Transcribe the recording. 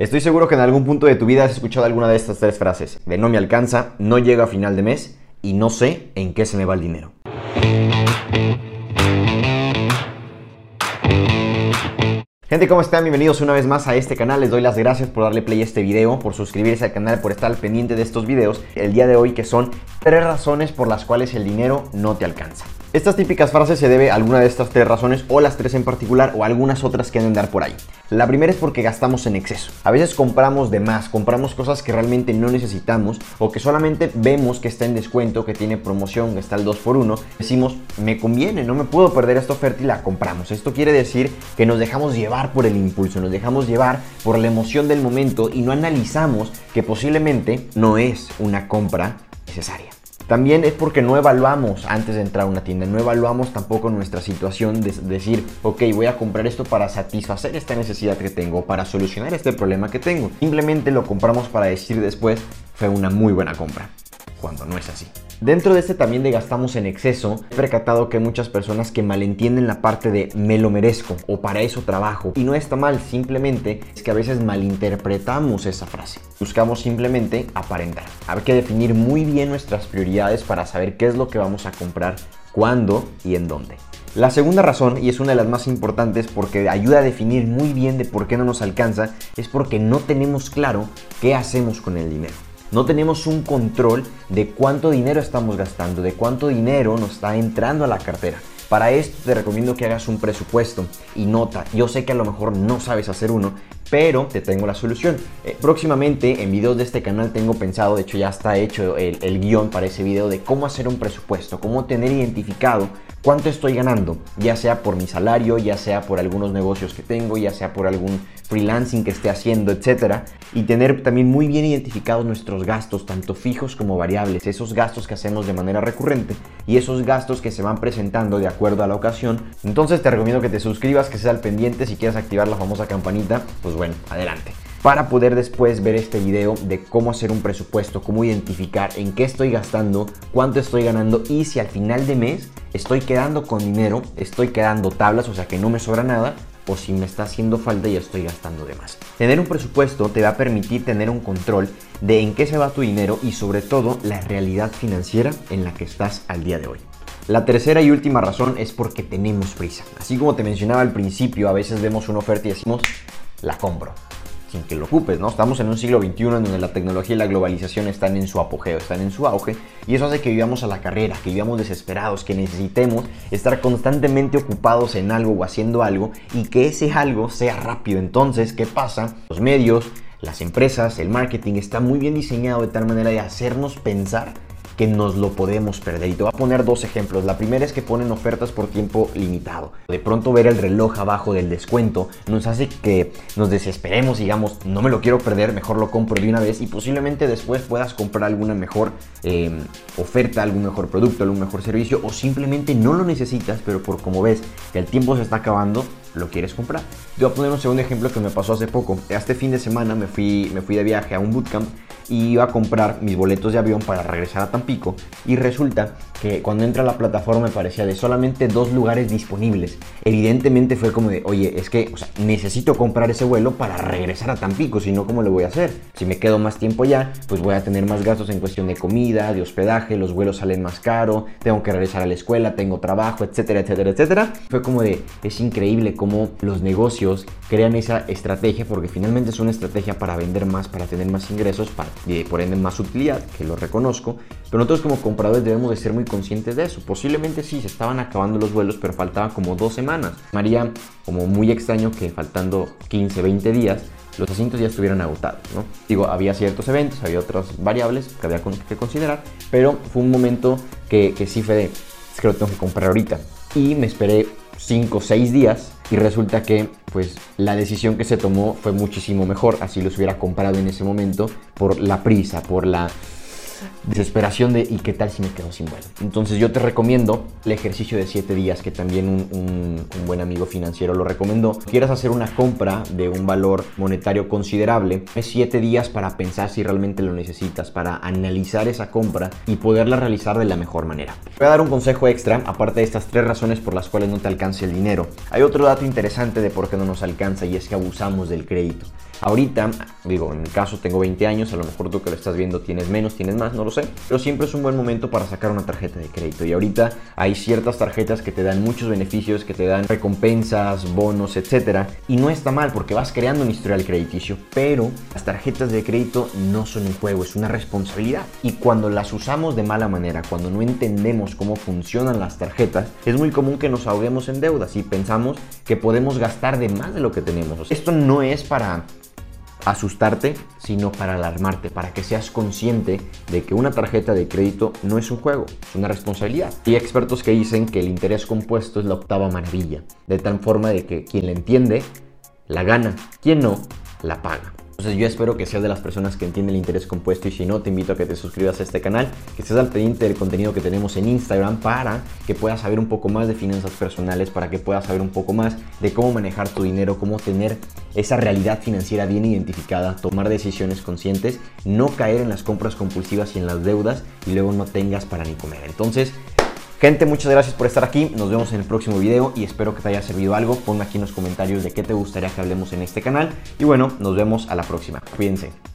Estoy seguro que en algún punto de tu vida has escuchado alguna de estas tres frases, de no me alcanza, no llega a final de mes y no sé en qué se me va el dinero. Gente, ¿cómo están? Bienvenidos una vez más a este canal. Les doy las gracias por darle play a este video, por suscribirse al canal, por estar pendiente de estos videos el día de hoy, que son tres razones por las cuales el dinero no te alcanza. Estas típicas frases se debe a alguna de estas tres razones o las tres en particular o algunas otras que han de andar por ahí. La primera es porque gastamos en exceso. A veces compramos de más, compramos cosas que realmente no necesitamos o que solamente vemos que está en descuento, que tiene promoción, que está el 2x1. Decimos, me conviene, no me puedo perder esta oferta y la compramos. Esto quiere decir que nos dejamos llevar por el impulso, nos dejamos llevar por la emoción del momento y no analizamos que posiblemente no es una compra necesaria. También es porque no evaluamos antes de entrar a una tienda, no evaluamos tampoco nuestra situación de decir, ok, voy a comprar esto para satisfacer esta necesidad que tengo, para solucionar este problema que tengo. Simplemente lo compramos para decir después, fue una muy buena compra, cuando no es así. Dentro de este también de gastamos en exceso, he percatado que hay muchas personas que malentienden la parte de me lo merezco o para eso trabajo. Y no está mal, simplemente es que a veces malinterpretamos esa frase. Buscamos simplemente aparentar. Hay que definir muy bien nuestras prioridades para saber qué es lo que vamos a comprar, cuándo y en dónde. La segunda razón, y es una de las más importantes porque ayuda a definir muy bien de por qué no nos alcanza, es porque no tenemos claro qué hacemos con el dinero no tenemos un control de cuánto dinero estamos gastando, de cuánto dinero nos está entrando a la cartera. Para esto te recomiendo que hagas un presupuesto y nota, yo sé que a lo mejor no sabes hacer uno, pero te tengo la solución. Eh, próximamente en videos de este canal tengo pensado, de hecho ya está hecho el, el guion para ese video de cómo hacer un presupuesto, cómo tener identificado cuánto estoy ganando, ya sea por mi salario, ya sea por algunos negocios que tengo, ya sea por algún freelancing que esté haciendo, etcétera, y tener también muy bien identificados nuestros gastos, tanto fijos como variables, esos gastos que hacemos de manera recurrente y esos gastos que se van presentando de acuerdo a la ocasión. Entonces te recomiendo que te suscribas, que seas al pendiente, si quieres activar la famosa campanita, pues bueno, adelante para poder después ver este video de cómo hacer un presupuesto, cómo identificar en qué estoy gastando, cuánto estoy ganando y si al final de mes estoy quedando con dinero, estoy quedando tablas, o sea que no me sobra nada, o si me está haciendo falta y estoy gastando de más. Tener un presupuesto te va a permitir tener un control de en qué se va tu dinero y sobre todo la realidad financiera en la que estás al día de hoy. La tercera y última razón es porque tenemos prisa. Así como te mencionaba al principio, a veces vemos una oferta y decimos, la compro sin que lo ocupes, ¿no? Estamos en un siglo XXI en donde la tecnología y la globalización están en su apogeo, están en su auge, y eso hace que vivamos a la carrera, que vivamos desesperados, que necesitemos estar constantemente ocupados en algo o haciendo algo, y que ese algo sea rápido. Entonces, ¿qué pasa? Los medios, las empresas, el marketing está muy bien diseñado de tal manera de hacernos pensar que nos lo podemos perder. Y te voy a poner dos ejemplos. La primera es que ponen ofertas por tiempo limitado. De pronto ver el reloj abajo del descuento nos hace que nos desesperemos, digamos, no me lo quiero perder, mejor lo compro de una vez y posiblemente después puedas comprar alguna mejor em, oferta, algún mejor producto, algún mejor servicio o simplemente no lo necesitas, pero por como ves que el tiempo se está acabando, lo quieres comprar. Te voy a poner un segundo ejemplo que me pasó hace poco. Este fin de semana me fui, me fui de viaje a un bootcamp y iba a comprar mis boletos de avión para regresar a Tampico y resulta que cuando entra a la plataforma me parecía de solamente dos lugares disponibles. Evidentemente fue como de, oye, es que necesito comprar ese vuelo para regresar a Tampico, si no, ¿cómo lo voy a hacer? Si me quedo más tiempo ya, pues voy a tener más gastos en cuestión de comida, de hospedaje, los vuelos salen más caro, tengo que regresar a la escuela, tengo trabajo, etcétera, etcétera, etcétera. Fue como de, es increíble cómo los negocios crean esa estrategia porque finalmente es una estrategia para vender más, para tener más ingresos, para y por ende más utilidad, que lo reconozco, pero nosotros como compradores debemos de ser muy conscientes de eso. Posiblemente sí, se estaban acabando los vuelos, pero faltaba como dos semanas. María, como muy extraño que faltando 15, 20 días, los asientos ya estuvieran agotados, ¿no? Digo, había ciertos eventos, había otras variables que había que considerar, pero fue un momento que, que sí fue de, es que lo tengo que comprar ahorita. Y me esperé 5 o 6 días y resulta que pues la decisión que se tomó fue muchísimo mejor, así los hubiera comprado en ese momento por la prisa, por la desesperación de ¿y qué tal si me quedo sin vuelo? Entonces yo te recomiendo el ejercicio de 7 días que también un, buen amigo financiero lo recomendó. Quieras hacer una compra de un valor monetario considerable, es 7 días para pensar si realmente lo necesitas, para analizar esa compra y poderla realizar de la mejor manera. Voy a dar un consejo extra, aparte de estas tres razones por las cuales no te alcance el dinero. Hay otro dato interesante de por qué no nos alcanza y es que abusamos del crédito. Ahorita, digo, en mi caso tengo 20 años, a lo mejor tú que lo estás viendo tienes menos, tienes más, no lo sé, pero siempre es un buen momento para sacar una tarjeta de crédito. Y ahorita hay ciertas tarjetas que te dan muchos beneficios, que te dan recompensas, bonos, etcétera, y no está mal porque vas creando un historial crediticio, pero las tarjetas de crédito no son un juego, es una responsabilidad. Y cuando las usamos de mala manera, cuando no entendemos cómo funcionan las tarjetas, es muy común que nos ahoguemos en deudas y pensamos que podemos gastar de más de lo que tenemos. Esto no es para asustarte, sino para alarmarte, para que seas consciente de que una tarjeta de crédito no es un juego, es una responsabilidad. Y expertos que dicen que el interés compuesto es la octava maravilla, de tal forma de que quien la entiende, la gana, quien no, la paga. Entonces yo espero que seas de las personas que entienden el interés compuesto y si no te invito a que te suscribas a este canal, que estés al pendiente del contenido que tenemos en Instagram para que puedas saber un poco más de finanzas personales, para que puedas saber un poco más de cómo manejar tu dinero, cómo tener esa realidad financiera bien identificada, tomar decisiones conscientes, no caer en las compras compulsivas y en las deudas y luego no tengas para ni comer. Entonces Gente, muchas gracias por estar aquí. Nos vemos en el próximo video y espero que te haya servido algo. Ponme aquí en los comentarios de qué te gustaría que hablemos en este canal. Y bueno, nos vemos a la próxima. Cuídense.